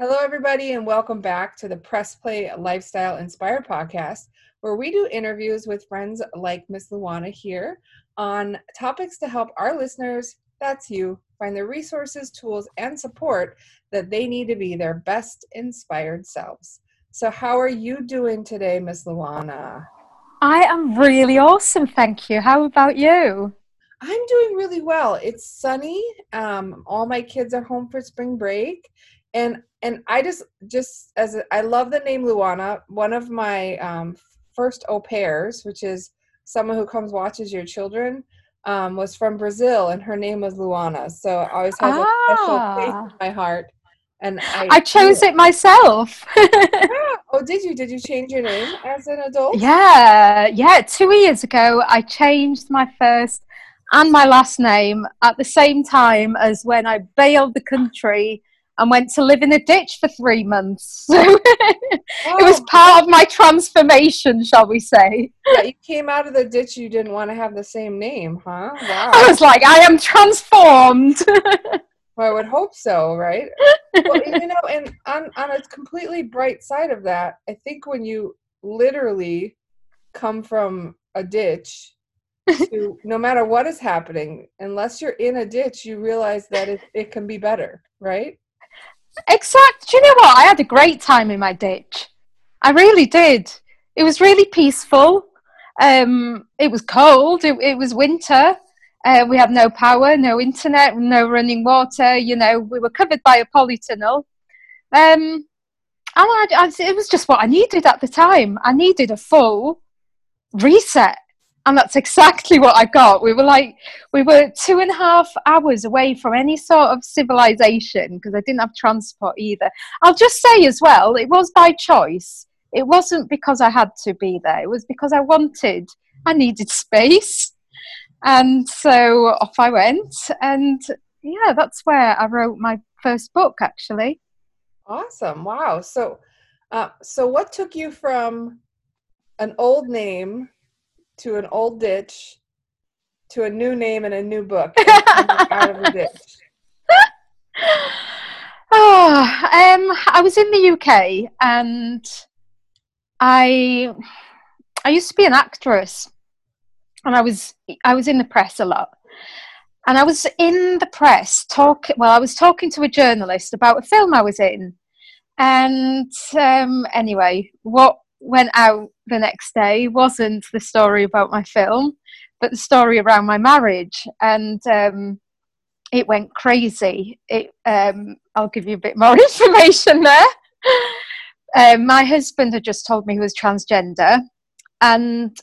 Hello, everybody, and welcome back to the Press Play Lifestyle Inspired podcast, where we do interviews with friends like Miss Luana here on topics to help our listeners, that's you, find the resources, tools, and support that they need to be their best inspired selves. So, how are you doing today, Miss Luana? I am really awesome, thank you. How about you? I'm doing really well. It's sunny. Um, all my kids are home for spring break, and and I just just as a, I love the name Luana. One of my um, first au pairs, which is someone who comes watches your children, um, was from Brazil, and her name was Luana. So I always has ah. a special place in my heart. And I, I chose it myself. yeah. Oh, did you? Did you change your name as an adult? Yeah, yeah. Two years ago, I changed my first and my last name at the same time as when I bailed the country and went to live in a ditch for three months. So oh. it was oh. part of my transformation, shall we say. Yeah, you came out of the ditch, you didn't want to have the same name, huh? Wow. I was like, I am transformed. well, I would hope so, right? well, you know, and on, on a completely bright side of that, I think when you literally come from a ditch to no matter what is happening, unless you're in a ditch, you realize that it, it can be better, right? Exact. Do you know what? I had a great time in my ditch. I really did. It was really peaceful. Um, it was cold. It, it was winter. Uh, we had no power, no internet, no running water. You know, we were covered by a polytunnel. Um, and I, I, it was just what I needed at the time. I needed a full reset and that's exactly what I got. We were like, we were two and a half hours away from any sort of civilization because I didn't have transport either. I'll just say as well, it was by choice. It wasn't because I had to be there, it was because I wanted, I needed space. And so off I went. And yeah, that's where I wrote my first book actually. Awesome. Wow. So, uh, so what took you from an old name to an old ditch to a new name and a new book out of the ditch? Oh, um, I was in the UK and I I used to be an actress and I was I was in the press a lot. And I was in the press talk well, I was talking to a journalist about a film I was in. And um, anyway, what went out the next day wasn't the story about my film, but the story around my marriage. And um, it went crazy. It, um, I'll give you a bit more information there. Um, my husband had just told me he was transgender, and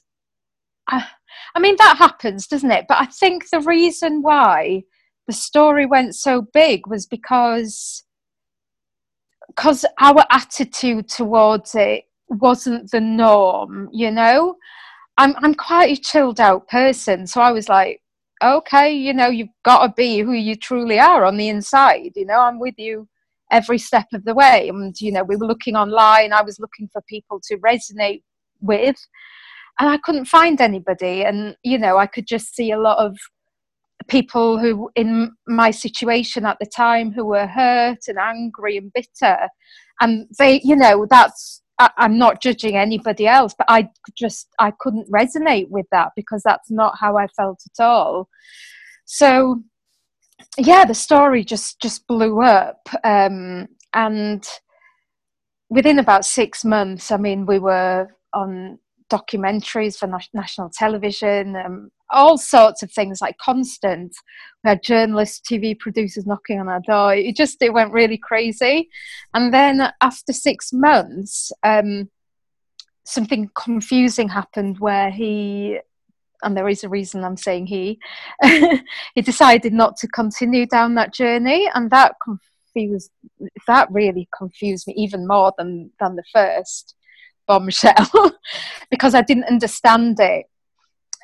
I, I mean that happens, doesn't it? But I think the reason why the story went so big was because because our attitude towards it wasn't the norm, you know. I'm I'm quite a chilled out person, so I was like, okay, you know, you've got to be who you truly are on the inside. You know, I'm with you every step of the way. And you know, we were looking online. I was looking for people to resonate with, and I couldn't find anybody. And you know, I could just see a lot of people who in my situation at the time who were hurt and angry and bitter and they you know that's I, am not judging anybody else, but I just I couldn't resonate with that because that's not how I felt at all. So yeah, the story just just blew up, um, and within about six months, I mean, we were on documentaries for national television, um, all sorts of things like constant. We had journalists, TV producers knocking on our door. It just it went really crazy. And then after six months, um, something confusing happened where he and there is a reason I'm saying he he decided not to continue down that journey and that confused that really confused me even more than than the first bombshell because I didn't understand it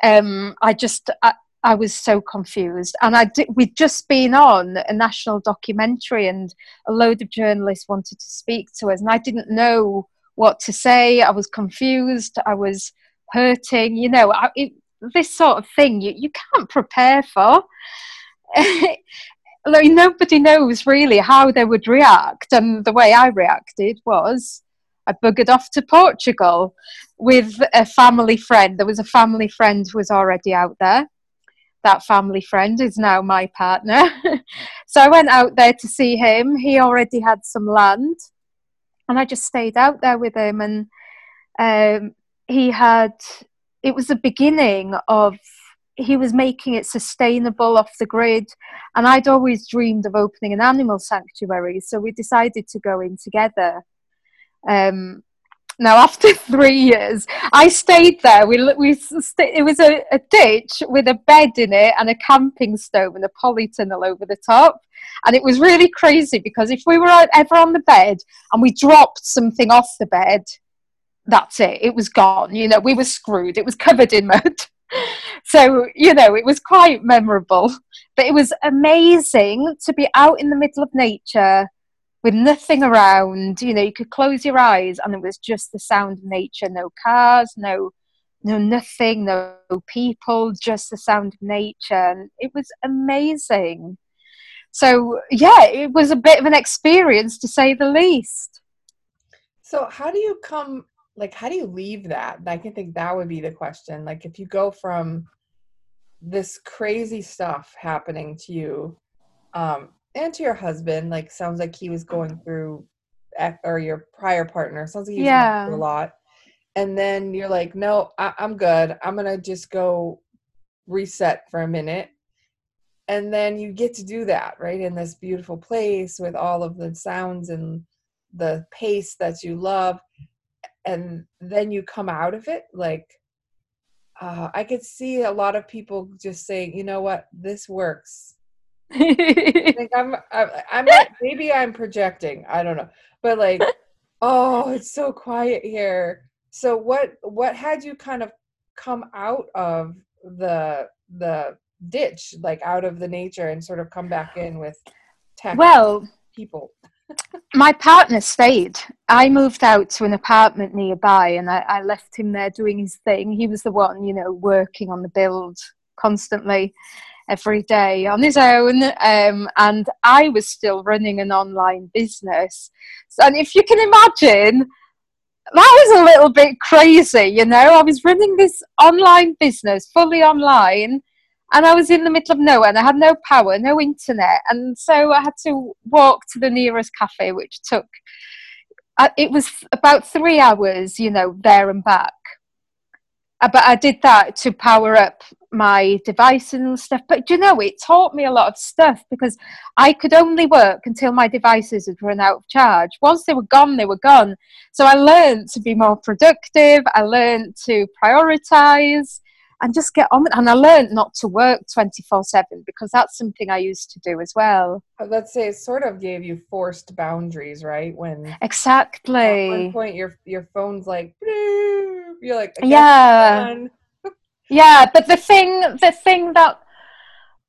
um, I just I, I, was so confused, and I did, we'd just been on a national documentary, and a load of journalists wanted to speak to us, and I didn't know what to say. I was confused. I was hurting. You know, I, it, this sort of thing you you can't prepare for. like, nobody knows really how they would react. And the way I reacted was I buggered off to Portugal with a family friend. There was a family friend who was already out there. That family friend is now my partner. so I went out there to see him. He already had some land. And I just stayed out there with him. And um, he had, it was the beginning of he was making it sustainable off the grid. And I'd always dreamed of opening an animal sanctuary. So we decided to go in together. Um, now, after three years, I stayed there. We, we st- it was a, a, ditch with a bed in it and a camping stove and a polytunnel over the top. And it was really crazy because if we were ever on the bed and we dropped something off the bed, that's it. It was gone. You know, we were screwed. It was covered in mud. so you know it was quite memorable but it was amazing to be out in the middle of nature with nothing around you know you could close your eyes and it was just the sound of nature. No cars no no nothing no people just the sound of nature. And it was amazing. So yeah it was a bit of an experience to say the least. So how do you come like how do you leave that? I can think that would be the question. Like if you go from this crazy stuff happening to you um and to your husband like sounds like he was going through or your prior partner. Sounds like he was yeah. going through a lot. And then you're like no I- i'm good. I'm gonna just go reset for a minute. And then you get to do that right in this beautiful place with all of the sounds and the pace that you love. And then you come out of it like uh, i could see a lot of people just saying you know what? This works I think I'm, I, I'm maybe I'm projecting. I don't know, but like, oh, it's so quiet here. So what what had you kind of come out of the the ditch, like out of the nature, and sort of come back in with tech? Well, people my partner stayed. I moved out to an apartment nearby and I, I, left him there doing his thing. He was the one, you know, working on the build constantly every day on his own. Um, and I was still running an online business. So, and if you can imagine, that was a little bit crazy, you know. I was running this online business fully online and I was in the middle of nowhere and I had no power, no internet, and so I had to walk to the nearest cafe, which took uh, it was about three hours, you know, there and back. Uh, but I did that to power up my device and stuff. But you know, it taught me a lot of stuff because I could only work until my devices had run out of charge. Once they were gone, they were gone. So I learned to be more productive. I learned to prioritize and just get on And I learned not to work 24 7 because that's something I used to do as well. Let's say it sort of gave you forced boundaries, right? When exactly at one point your your phone's like, you're like, yeah, yeah. But the thing, the thing that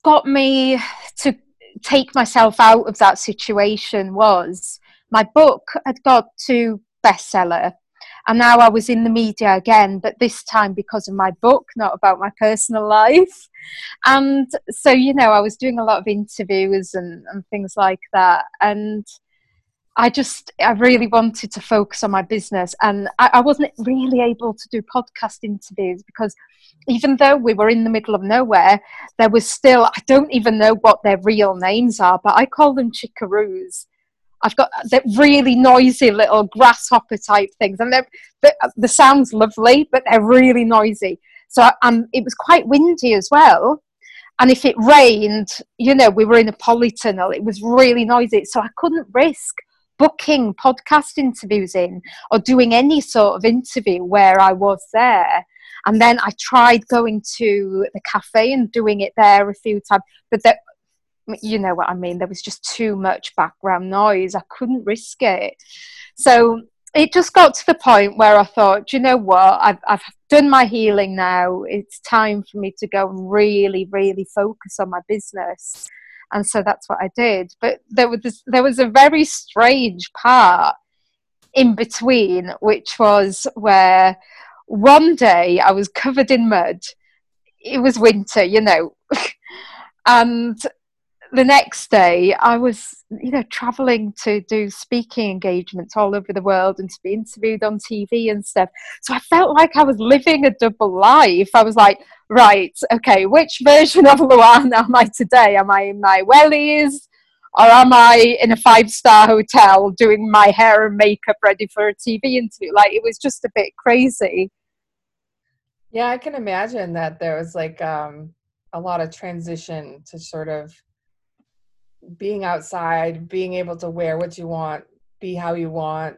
got me to take myself out of that situation was my book had got to bestseller and now I was in the media again, but this time because of my book, not about my personal life. And so, you know, I was doing a lot of interviews and, and things like that. And I just, I really wanted to focus on my business. And I, I wasn't really able to do podcast interviews because even though we were in the middle of nowhere, there was still, I don't even know what their real names are, but I call them chickaroos I've got the really noisy little grasshopper type things, and the, the sound's lovely, but they're really noisy. So um, it was quite windy as well. And if it rained, you know, we were in a polytunnel, it was really noisy. So I couldn't risk booking podcast interviews in or doing any sort of interview where I was there. And then I tried going to the cafe and doing it there a few times, but the, you know what I mean. There was just too much background noise. I couldn't risk it. So it just got to the point where I thought, you know what, I've, I've done my healing now. It's time for me to go and really, really focus on my business. And so that's what I did. But there was this, there was a very strange part in between, which was where one day I was covered in mud. It was winter, you know, and the next day I was, you know, traveling to do speaking engagements all over the world and to be interviewed on TV and stuff. So I felt like I was living a double life. I was like, right, okay, which version of Luana am I today? Am I in my wellies? Or am I in a five star hotel doing my hair and makeup ready for a TV interview? Like it was just a bit crazy. Yeah, I can imagine that there was like um, a lot of transition to sort of being outside, being able to wear what you want, be how you want,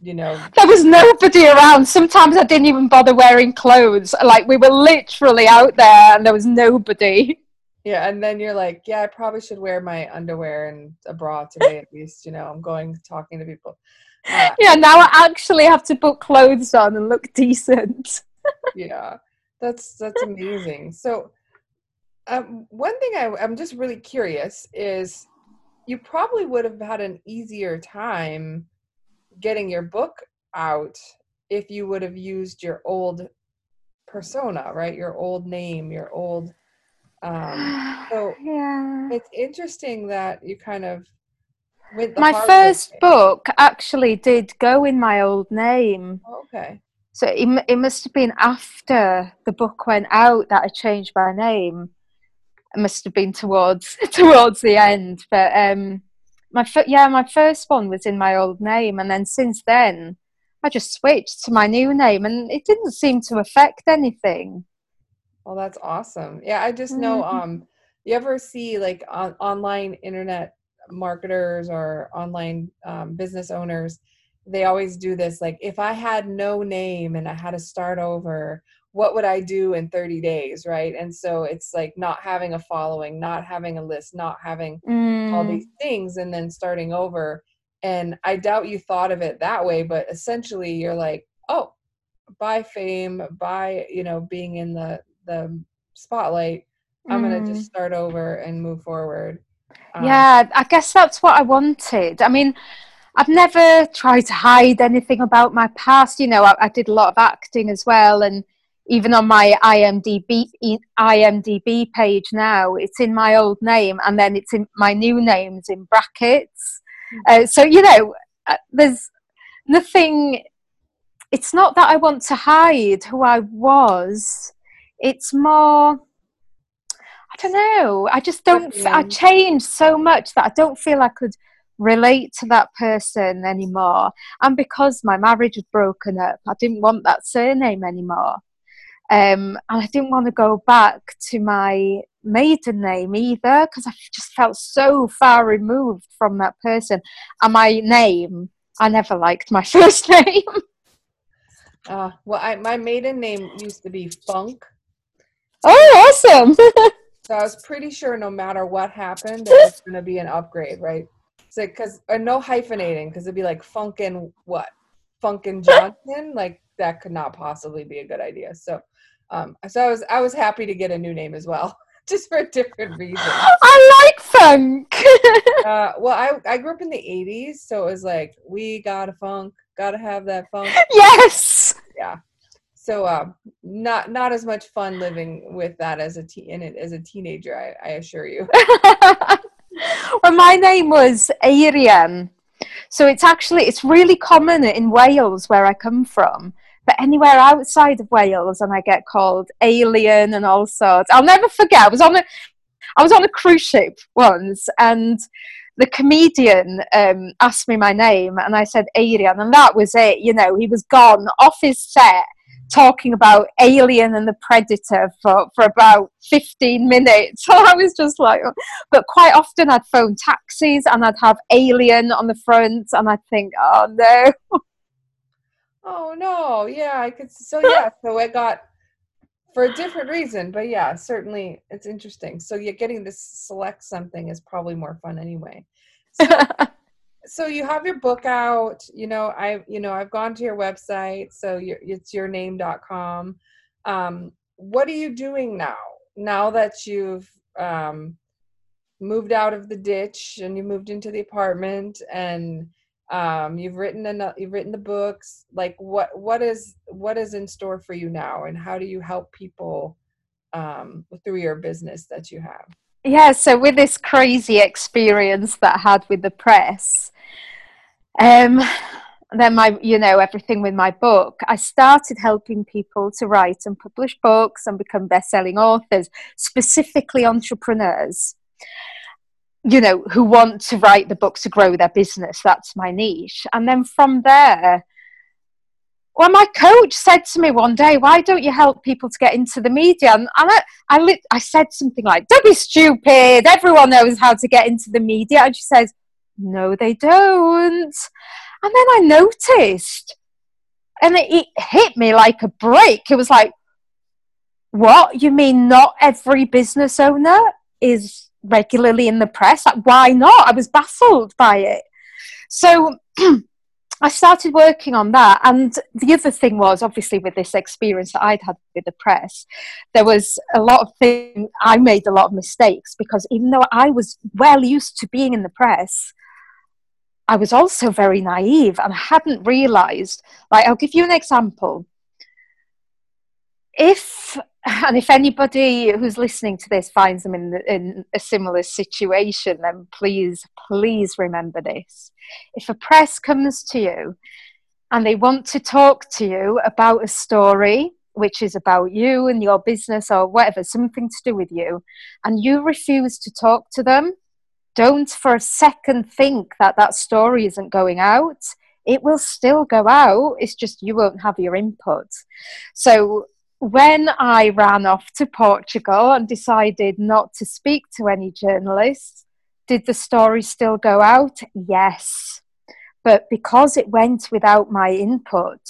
you know. There was nobody around. Sometimes I didn't even bother wearing clothes. Like we were literally out there and there was nobody. Yeah, and then you're like, yeah, I probably should wear my underwear and a bra today at least. You know, I'm going talking to people. Uh, yeah, now I actually have to put clothes on and look decent. yeah, that's that's amazing. So, um, one thing I, I'm just really curious is, you probably would have had an easier time getting your book out if you would have used your old persona, right? Your old name, your old um, so yeah. it's interesting that you kind of went. my first book actually did go in my old name. Okay. So it, it must have been after the book went out that I changed my name. It must have been towards towards the end, but um, my yeah, my first one was in my old name, and then since then I just switched to my new name, and it didn't seem to affect anything. Well, that's awesome. Yeah, I just know mm-hmm. um you ever see like on, online internet marketers or online um, business owners they always do this like if i had no name and i had to start over what would i do in 30 days right? And so it's like not having a following not having a list not having mm. all these things and then starting over. And i doubt you thought of it that way but essentially you're like oh by fame by you know being in the the spotlight. I'm mm. going to just start over and move forward. Um, yeah i guess that's what i wanted. I mean i've never tried to hide anything about my past you know I, I did a lot of acting as well and even on my imdb imdb page now it's in my old name and then it's in my new names in brackets mm. uh, so you know uh, there's nothing it's not that i want to hide who i was it's more I don't know. I just don't. I changed so much that I don't feel I could relate to that person anymore. And because my marriage had broken up, I didn't want that surname anymore. Um, and I didn't want to go back to my maiden name either because I just felt so far removed from that person. And my name, I never liked my first name. uh, well, I, my maiden name used to be Funk Oh, awesome. so I was pretty sure no matter what happened, it was going to be an upgrade, right? So, because, or no hyphenating, because it'd be like Funkin' what? Funkin' Johnson? like, that could not possibly be a good idea. So, um, so I was, I was happy to get a new name as well. Just for a different reason. I like funk. uh, well, I I grew up in the '80s, so it was like we gotta funk, gotta have that funk. Yes. Yeah so uh, not not as much fun living with that as a teen as a teenager. I, I assure you. well, my name was Arian, so it's actually it's really common in Wales where I come from. But anywhere outside of Wales, and I get called alien and all sorts. I'll never forget. I was on a I was on a cruise ship once, and the comedian um, asked me my name, and I said Arian, and that was it. You know, he was gone off his set talking about Alien and the Predator for, for about 15 minutes. So I was just like, but quite often I'd phone taxis and I'd have Alien on the front and I'd think, oh no. Oh no, yeah, I could. So yeah, so I got for a different reason, but yeah, certainly it's interesting. So yeah, getting to select something is probably more fun anyway. So, so you have your book out you know i you know i've gone to your website so your, it's yourname.com um, what are you doing now? Now that you've um, moved out of the ditch and you moved into the apartment and um, you've written enough, you've written the books like what what is what is in store for you now and how do you help people um, through your business that you have? Yeah, so with this crazy experience that I had with the press, um, then my, you know, everything with my book, I started helping people to write and publish books and become best-selling authors, specifically entrepreneurs you know, who want to write the book to grow their business. That's my niche. And then from there, well, my coach said to me one day, "Why don't you help people to get into the media?" And I, I, I said something like, "Don't be stupid. Everyone knows how to get into the media." And she says, "No, they don't." And then I noticed, and it, it hit me like a break. It was like, "What? You mean not every business owner is regularly in the press. Like, why not? I was baffled by it. So I started working on that. And the other thing was, obviously, with this experience that I'd had with the press, there was a lot of things, I made a lot of mistakes because even though I was well used to being in the press, I was also very naive and hadn't realized. Like, I'll give you an example. If and if anybody who's listening to this finds them in, in a similar situation, then please, please remember this. If a press comes to you and they want to talk to you about a story, which is about you and your business or whatever, something to do with you, and you refuse to talk to them, don't for a second think that that story isn't going out. It will still go out, it's just you won't have your input. So when I ran off to Portugal and decided not to speak to any journalists, did the story still go out? Yes. But because it went without my input,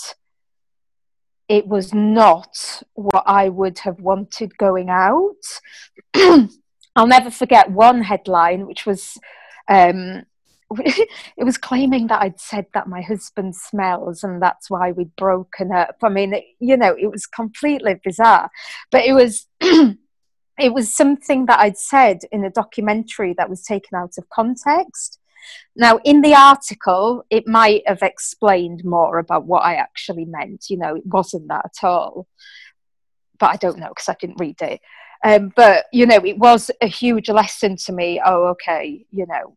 it was not what I would have wanted going out. I'll never forget one headline, which was um, it was claiming that I'd said that my husband smells and that's why we'd broken up. I mean, it, you know, it was completely bizarre, but it was. it was something that I'd said in a documentary that was taken out of context. Now, in the article, it might have explained more about what I actually meant. You know, it wasn't that at all. But I don't know because I didn't read it. Um, but, you know, it was a huge lesson to me. Oh, okay, you know,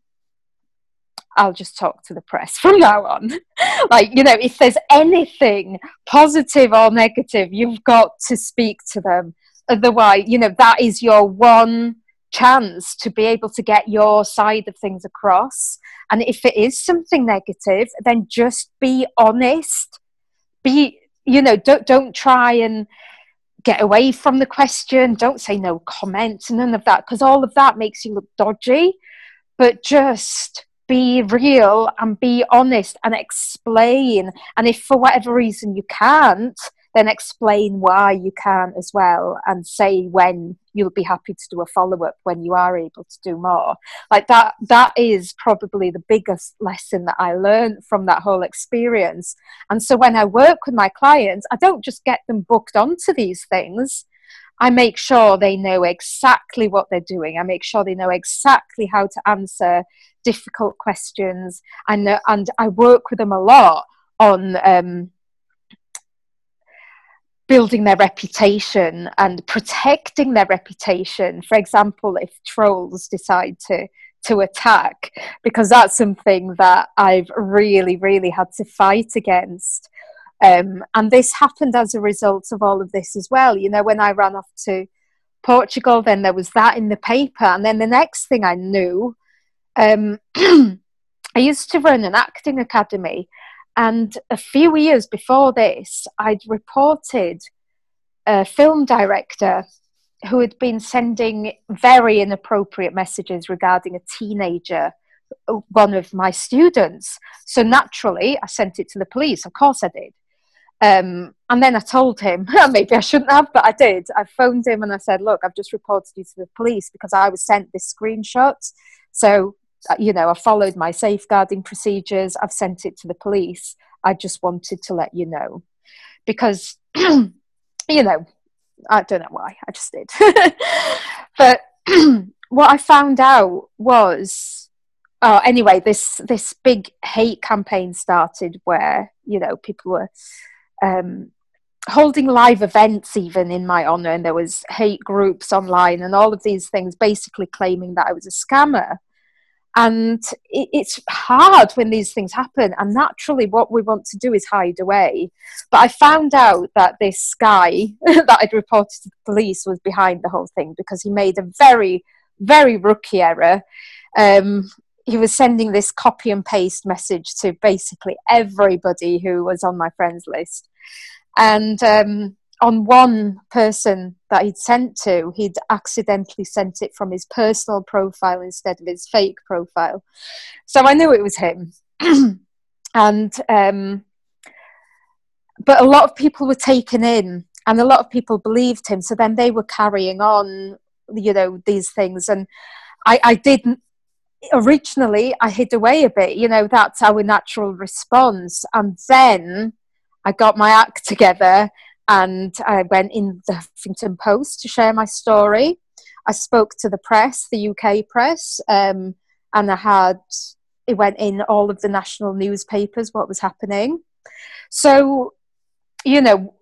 I'll just talk to the press from now on. like, you know, if there's anything positive or negative, you've got to speak to them. Otherwise, you know, that is your one chance to be able to get your side of things across. And if it is something negative, then just be honest. Be, you know, don't don't try and get away from the question. Don't say no comment, none of that, because all of that makes you look dodgy. But just be real and be honest and explain. And if for whatever reason you can't, then explain why you can't as well and say when you'll be happy to do a follow up when you are able to do more. Like that, that is probably the biggest lesson that I learned from that whole experience. And so when I work with my clients, I don't just get them booked onto these things. I make sure they know exactly what they're doing. I make sure they know exactly how to answer difficult questions, and and I work with them a lot on. Um, building their reputation and protecting their reputation. For example, if trolls decide to to attack, because that's something that I've really, really had to fight against. Um, and this happened as a result of all of this as well. You know, when I ran off to Portugal, then there was that in the paper, and then the next thing I knew, um, I used to run an acting academy, and a few years before this, I'd reported a film director who had been sending very inappropriate messages regarding a teenager, one of my students. So naturally, I sent it to the police. Of course, I did. Um, and then I told him, maybe I shouldn't have, but I did. I phoned him and I said, Look, I've just reported you to the police because I was sent this screenshot. So you know, I followed my safeguarding procedures. I've sent it to the police. I just wanted to let you know because, you know, I don't know why. I just did. but what I found out was, oh, anyway, this this big hate campaign started where you know people were um, holding live events even in my honor and there was hate groups online and all of these things basically claiming that i was a scammer and it, it's hard when these things happen and naturally what we want to do is hide away. But i found out that this guy that i'd reported to the police was behind the whole thing because he made a very very rookie error. Um, he was sending this copy and paste message to basically everybody who was on my friends list. And um, on one person that he'd sent to, he'd accidentally sent it from his personal profile instead of his fake profile. So I knew it was him. and um, but a lot of people were taken in and a lot of people believed him so then they were carrying on you know these things and i i didn't originally i hid away a bit you know that's our natural response and then i got my act together and I went in the Huffington Post to share my story. I spoke to the press, the UK press, um, and I had it went in all of the national newspapers what was happening. So, you know,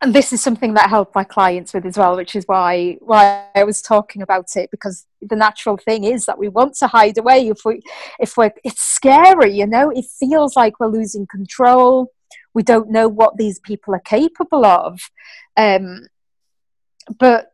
and this is something that I help my clients with as well, which is why why I was talking about it because the natural thing is that we want to hide away if we if we're it's scary, you know, it feels like we're losing control we don't know what these people are capable of. Um, but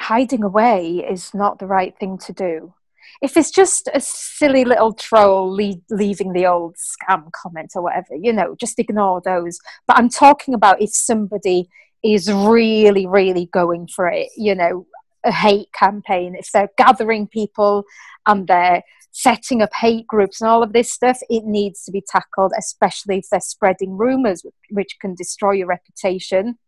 hiding away is not the right thing to do. If it's just a silly little troll le- leaving the old scam comment or whatever, you know, just ignore those. But I'm talking about if somebody is really, really going for it, you know, a hate campaign, if they're gathering people and they're setting up hate groups and all of this stuff, it needs to be tackled, especially if they're spreading rumors, which can destroy your reputation.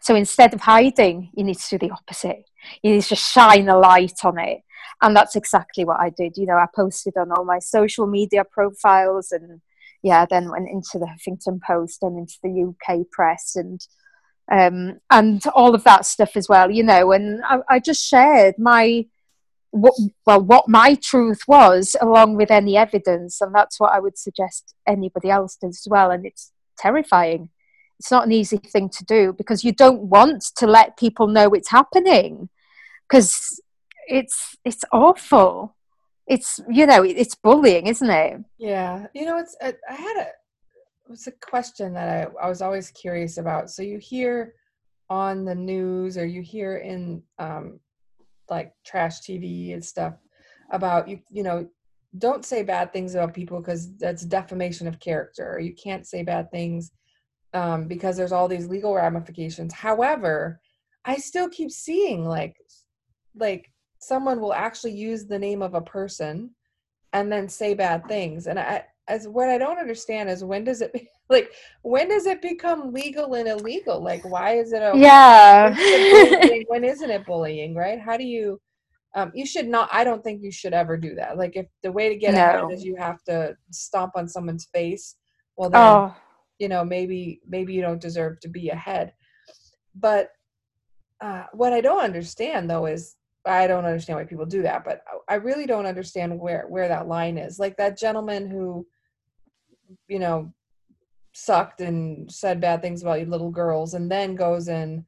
So instead of hiding, you need to do the opposite. You need to shine a light on it. And that's exactly what I did. You know, I posted on all my social media profiles and yeah, then went into the Huffington Post and into the UK press and um, and all of that stuff as well, you know. And I, I just shared my what, well, what my truth was, along with any evidence, and that's what I would suggest anybody else does as well. And it's terrifying. It's not an easy thing to do because you don't want to let people know it's happening because it's it's awful. It's you know it's bullying, isn't it? Yeah, you know it's. I had a it was a question that I, I was always curious about. So you hear on the news or you hear in um, like trash TV and stuff about you you know don't say bad things about people because that's defamation of character. You can't say bad things um, because there's all these legal ramifications. However i still keep seeing like like someone will actually use the name of a person and then say bad things. And i as what i don't understand is when does it like when does it become legal and illegal? Like why is it a yeah. When isn't it bullying right? How do you um, you should not i don't think you should ever do that. Like if the way to get no. ahead is you have to stomp on someone's face well then oh. you know maybe maybe you don't deserve to be ahead. But uh, what i don't understand though is i don't understand why people do that but i really don't understand where where that line is. Like that gentleman who you know sucked and said bad things about you little girls and then goes in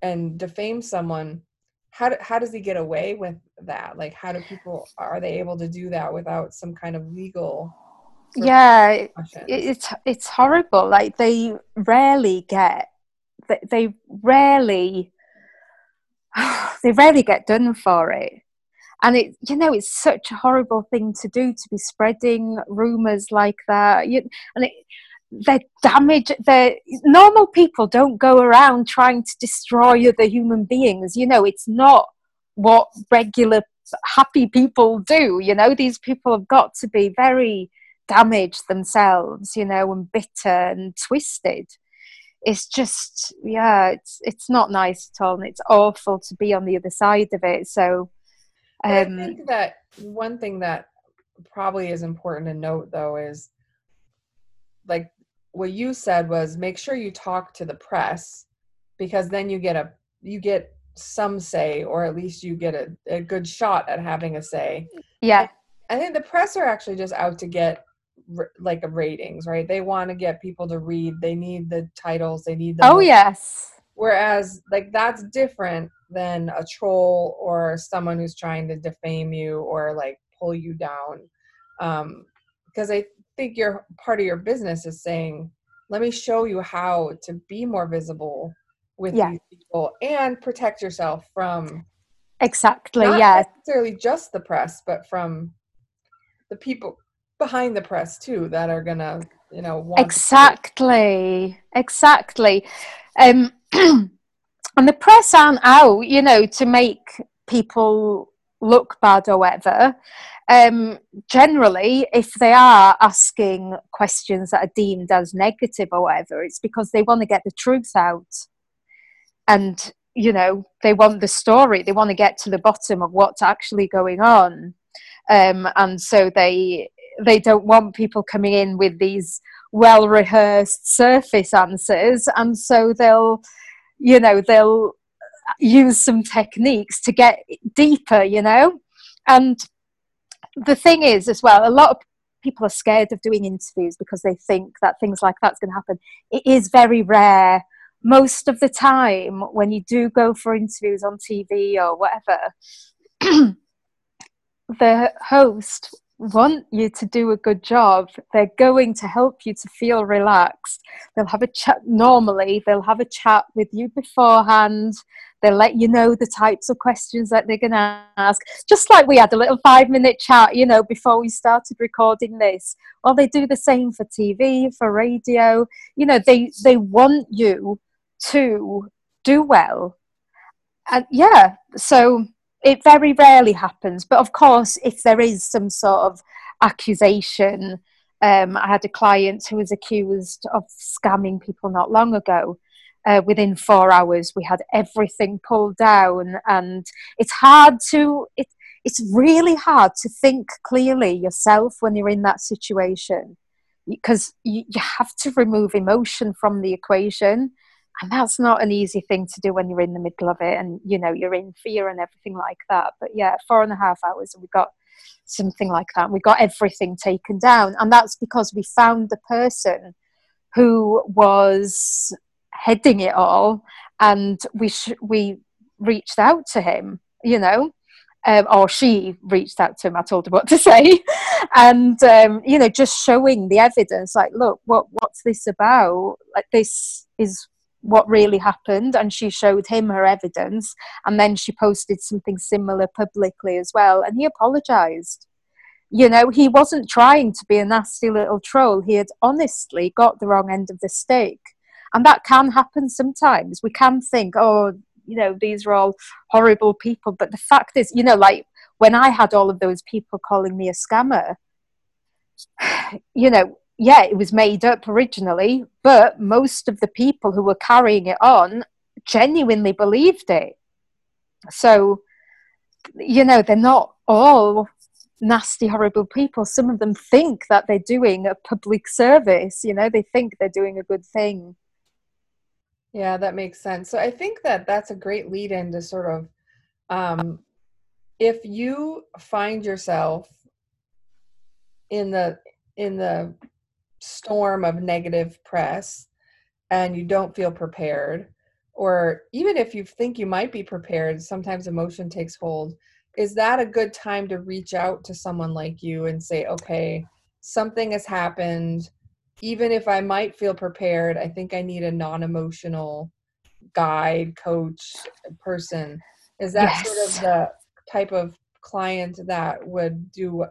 and defames someone how do, how does he get away with that? Like how do people are they able to do that without some kind of legal yeah it's it's horrible. Like they rarely get they, they rarely they rarely get done for it. And it you know it's such a horrible thing to do to be spreading rumors like that. You, and it they're damage they're normal people don't go around trying to destroy other human beings you know it's not what regular happy people do you know these people have got to be very damaged themselves you know and bitter and twisted. It's just yeah it's it's not nice at all and it's awful to be on the other side of it so um, I think that one thing that probably is important to note though is like what you said was make sure you talk to the press because then you get a you get some say or at least you get a, a good shot at having a say yeah i think the press are actually just out to get like a ratings, right? They want to get people to read. They need the titles. They need the. Oh yes. Whereas, like that's different than a troll or someone who's trying to defame you or like pull you down. Um, because I think your part of your business is saying, "Let me show you how to be more visible with yeah. these people and protect yourself from." Exactly. Yeah. Necessarily just the press, but from the people behind the press too that are gonna you know exactly exactly um and the press aren't out you know to make people look bad or whatever. Um generally if they are asking questions that are deemed as negative or whatever it's because they want to get the truth out. And you know they want the story they want to get to the bottom of what's actually going on. Um, and so they they don't want people coming in with these well rehearsed surface answers. And so they'll you know they'll use some techniques to get deeper you know? And the thing is as well a lot of people are scared of doing interviews because they think that things like that's going to happen. It is very rare. Most of the time when you do go for interviews on tv or whatever the host want you to do a good job. They're going to help you to feel relaxed. They'll have a chat, normally, they'll have a chat with you beforehand. They'll let you know the types of questions that they're going to ask. Just like we had a little five minute chat, you know, before we started recording this. Well, they do the same for TV, for radio. You know, they, they want you to do well. And yeah, so it very rarely happens. But of course, if there is some sort of accusation, um, I had a client who was accused of scamming people not long ago. Uh, within four hours, we had everything pulled down, and it's hard to it, it's really hard to think clearly yourself when you're in that situation because you, you have to remove emotion from the equation and that's not an easy thing to do when you're in the middle of it and you know you're in fear and everything like that but yeah four and a half hours and we got something like that we got everything taken down and that's because we found the person who was heading it all and we sh- we reached out to him you know um, or she reached out to him. I told her what to say, and um, you know, just showing the evidence. Like, look, what what's this about? Like, this is what really happened and she showed him her evidence and then she posted something similar publicly as well and he apologized. You know he wasn't trying to be a nasty little troll he had honestly got the wrong end of the stick. And that can happen sometimes. We can think oh you know these are all horrible people but the fact is you know like when i had all of those people calling me a scammer you know yeah, it was made up originally, but most of the people who were carrying it on genuinely believed it. So, you know, they're not all nasty, horrible people. Some of them think that they're doing a public service, you know, they think they're doing a good thing. Yeah, that makes sense. So I think that that's a great lead in to sort of, um, if you find yourself in the in the storm of negative press and you don't feel prepared or even if you think you might be prepared sometimes emotion takes hold is that a good time to reach out to someone like you and say okay something has happened. Even if i might feel prepared i think i need a non-emotional guide coach person. Is that yes. sort of the type of client that would do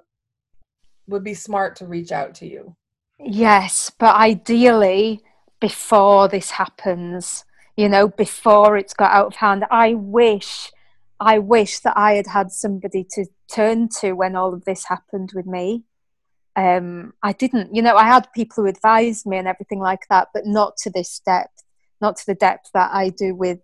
would be smart to reach out to you Yes, but ideally before this happens, you know, before it's got out of hand. I wish, I wish that I had had somebody to turn to when all of this happened with me. Um, I didn't, you know, I had people who advised me and everything like that, but not to this depth, not to the depth that I do with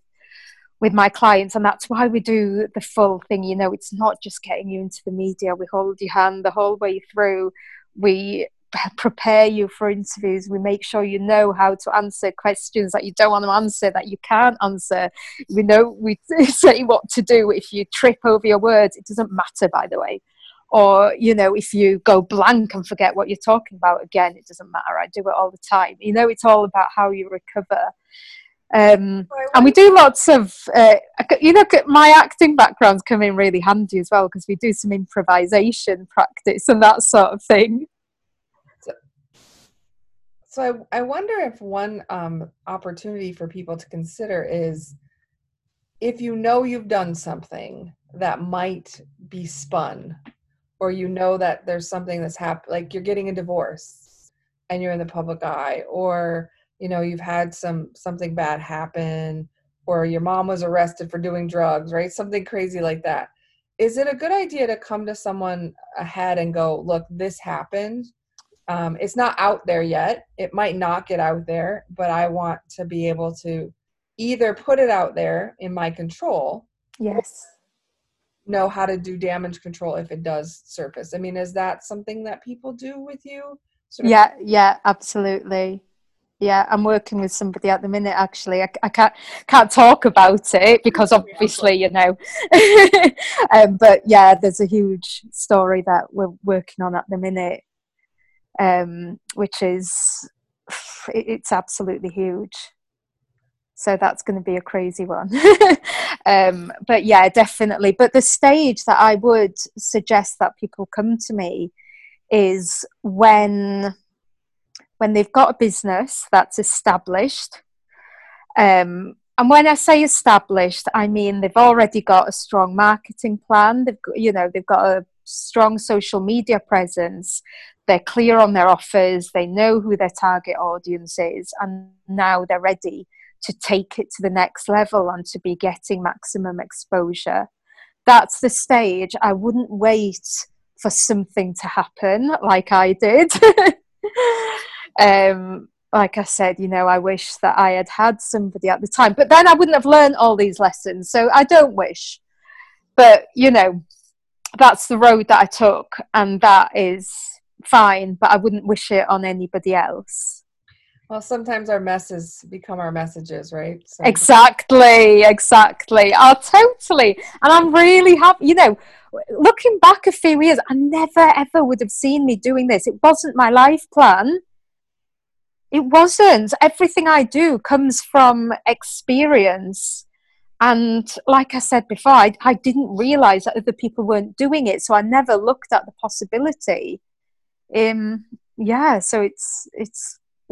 with my clients and that's why we do the full thing you know it's not just getting you into the media we hold your hand the whole way through we prepare you for interviews. We make sure you know how to answer questions that you don't want to answer, that you can't answer. We know we say what to do if you trip over your words. It doesn't matter, by the way. or you know if you go blank and forget what you're talking about again it doesn't matter i do it all the time you know it's all about how you recover um, and we do lots of uh, you know my acting background's come in really handy as well because we do some improvisation practice and that sort of thing so I, I wonder if one um, opportunity for people to consider is if you know you've done something that might be spun or you know that there's something that's happened like you're getting a divorce and you're in the public eye or you know you've had some something bad happen or your mom was arrested for doing drugs right? Something crazy like that. Is it a good idea to come to someone ahead and go look this happened um, it's not out there yet it might not get out there but i want to be able to either put it out there in my control yes know how to do damage control if it does surface. I mean, is that something that people do with you? Sort of- yeah, yeah, absolutely. Yeah, I'm working with somebody at the minute. Actually, I, I can't can't talk about it because obviously, you know. um, but yeah, there's a huge story that we're working on at the minute, um, which is it's absolutely huge. So that's going to be a crazy one. Um, but yeah definitely. But the stage that i would suggest that people come to me is when when they've got a business that's established. Um, and when i say established i mean they've already got a strong marketing plan. They've got, you know they've got a strong social media presence they're clear on their offers they know who their target audience is and now they're ready to take it to the next level and to be getting maximum exposure. That's the stage. I wouldn't wait for something to happen like I did. um, like I said, you know, I wish that I had had somebody at the time, but then I wouldn't have learned all these lessons. So I don't wish. But, you know, that's the road that I took, and that is fine, but I wouldn't wish it on anybody else. Well, sometimes our messes become our messages, right? So. Exactly, exactly. Oh, totally. And I'm really happy. You know, looking back a few years, I never ever would have seen me doing this. It wasn't my life plan. It wasn't. Everything I do comes from experience. And like I said before, I, I didn't realize that other people weren't doing it. So I never looked at the possibility. Um, yeah, so it's, it's,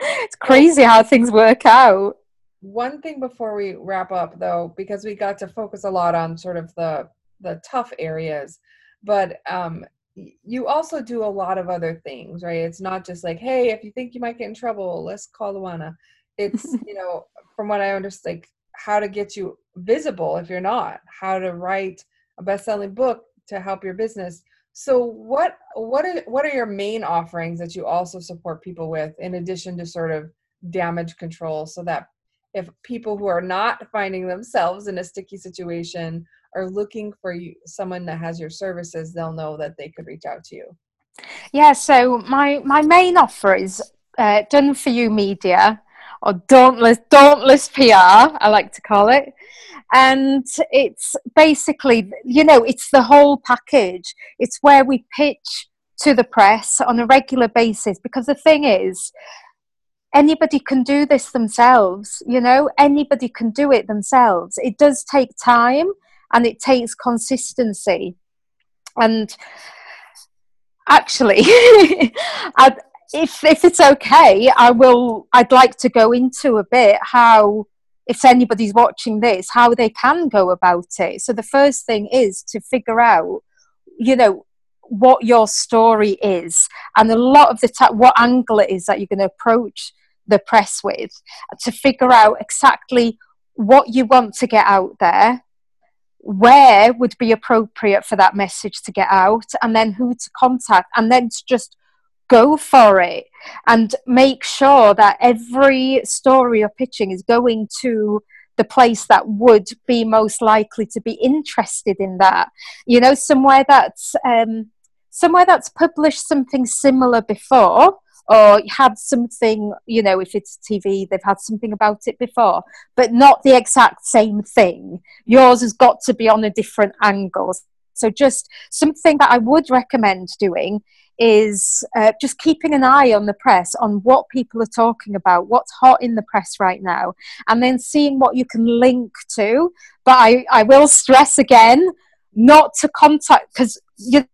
it's crazy how things work out. One thing before we wrap up, though, because we got to focus a lot on sort of the the tough areas, but um, you also do a lot of other things, right? It's not just like, hey, if you think you might get in trouble, let's call Luana. It's you know, from what I understand, like how to get you visible if you're not, how to write a best-selling book to help your business so what what are what are your main offerings that you also support people with in addition to sort of damage control so that if people who are not finding themselves in a sticky situation are looking for you someone that has your services they'll know that they could reach out to you? Yeah so my my main offer is uh, done for you media or dauntless dauntless pr i like to call it. And it's basically you know it's the whole package. It's where we pitch to the press on a regular basis because the thing is anybody can do this themselves you know? Anybody can do it themselves. It does take time and it takes consistency. And actually I'd, if if it's okay i will i'd like to go into a bit how if anybody's watching this, how they can go about it. So the first thing is to figure out, you know, what your story is and a lot of the time what angle it is that you're going to approach the press with to figure out exactly what you want to get out there where would be appropriate for that message to get out and then who to contact and then to just go for it and make sure that every story you're pitching is going to the place that would be most likely to be interested in that. You know somewhere that's um, somewhere that's published something similar before or had something you know if it's tv they've had something about it before but not the exact same thing. Yours has got to be on a different angle. So, just something that I would recommend doing is uh, just keeping an eye on the press on what people are talking about, what's hot in the press right now, and then seeing what you can link to. But I, I will stress again not to contact because you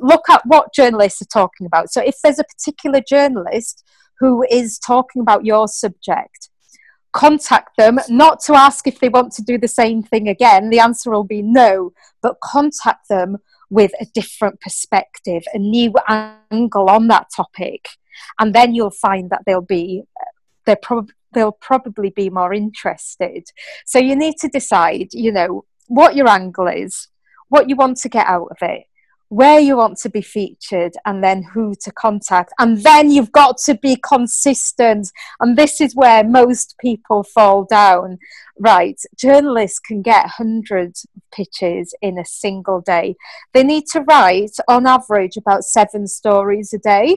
look at what journalists are talking about. So if there's a particular journalist who is talking about your subject, contact them, not to ask if they want to do the same thing again. The answer will be no, but contact them with a different perspective, a new angle on that topic. And then you'll find that they'll be, they're prob- they'll probably be more interested. So you need to decide, you know, what your angle is, what you want to get out of it, where you want to be featured and then who to contact. And then you've got to be consistent. And this is where most people fall down. Right, journalists can get hundreds of pitches in a single day. They need to write, on average, about seven stories a day.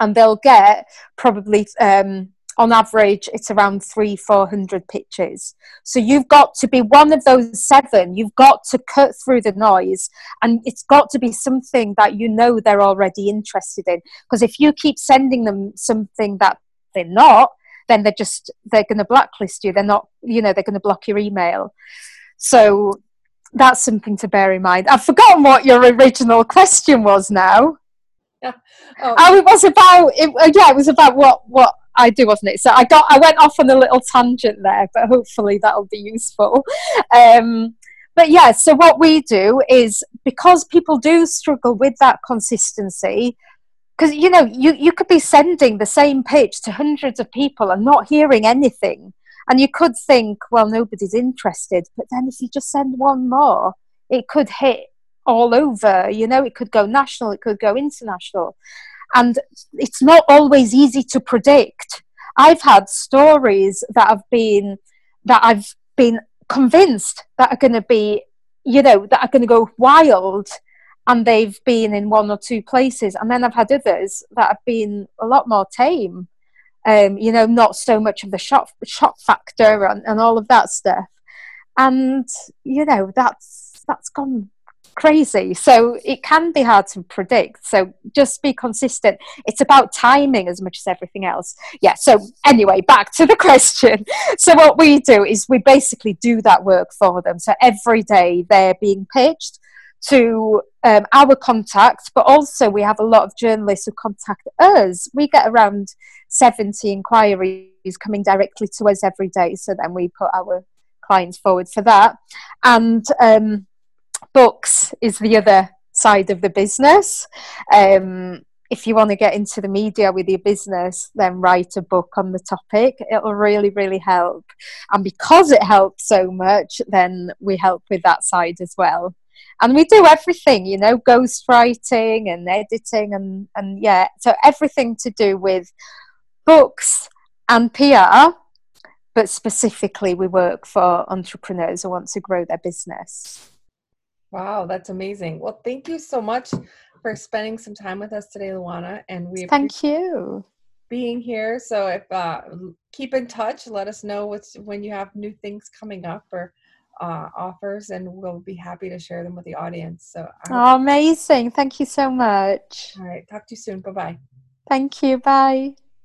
And they'll get probably um, on average it's around three four hundred pitches. So you've got to be one of those seven. You've got to cut through the noise and it's got to be something that you know they're already interested in. Because if you keep sending them something that they're not then they're just they're going to blacklist you. They're not you know they're going to block your email. So that's something to bear in mind. I've forgotten what your original question was now. Yeah. Oh. oh, it was about it, uh, yeah, it was about what what I do, wasn't it? So I got I went off on a little tangent there, but hopefully that'll be useful. Um, but yeah, so what we do is because people do struggle with that consistency, because you know you you could be sending the same pitch to hundreds of people and not hearing anything, and you could think, well, nobody's interested. But then if you just send one more, it could hit all over. You know, it could go national, it could go international and it's not always easy to predict. I've had stories that have been that I've been convinced that are going to be, you know, that are going to go wild, and they've been in one or two places, and then I've had others that have been a lot more tame. Um, you know, not so much of the shock shock factor and, and all of that stuff, and you know that's that's gone crazy. So it can be hard to predict. So just be consistent. It's about timing as much as everything else. Yeah. So anyway, back to the question. So what we do is we basically do that work for them. So every day they're being pitched to um, our contacts, but also we have a lot of journalists who contact us. We get around 70 inquiries coming directly to us every day. So then we put our clients forward for that. And um, books is the other side of the business. Um, if you want to get into the media with your business, then write a book on the topic. It'll really, really help. And because it helps so much, then we help with that side as well. And we do everything, you know, ghostwriting and editing and, and yeah, so everything to do with books and PR, but specifically we work for entrepreneurs who want to grow their business. Wow, that's amazing. Well, thank you so much for spending some time with us today, Luana. And we thank you being here. So if uh, keep in touch, let us know what's when you have new things coming up or uh, offers, and we'll be happy to share them with the audience. So oh, amazing! Thank you so much. All right, talk to you soon. Bye bye. Thank you. Bye.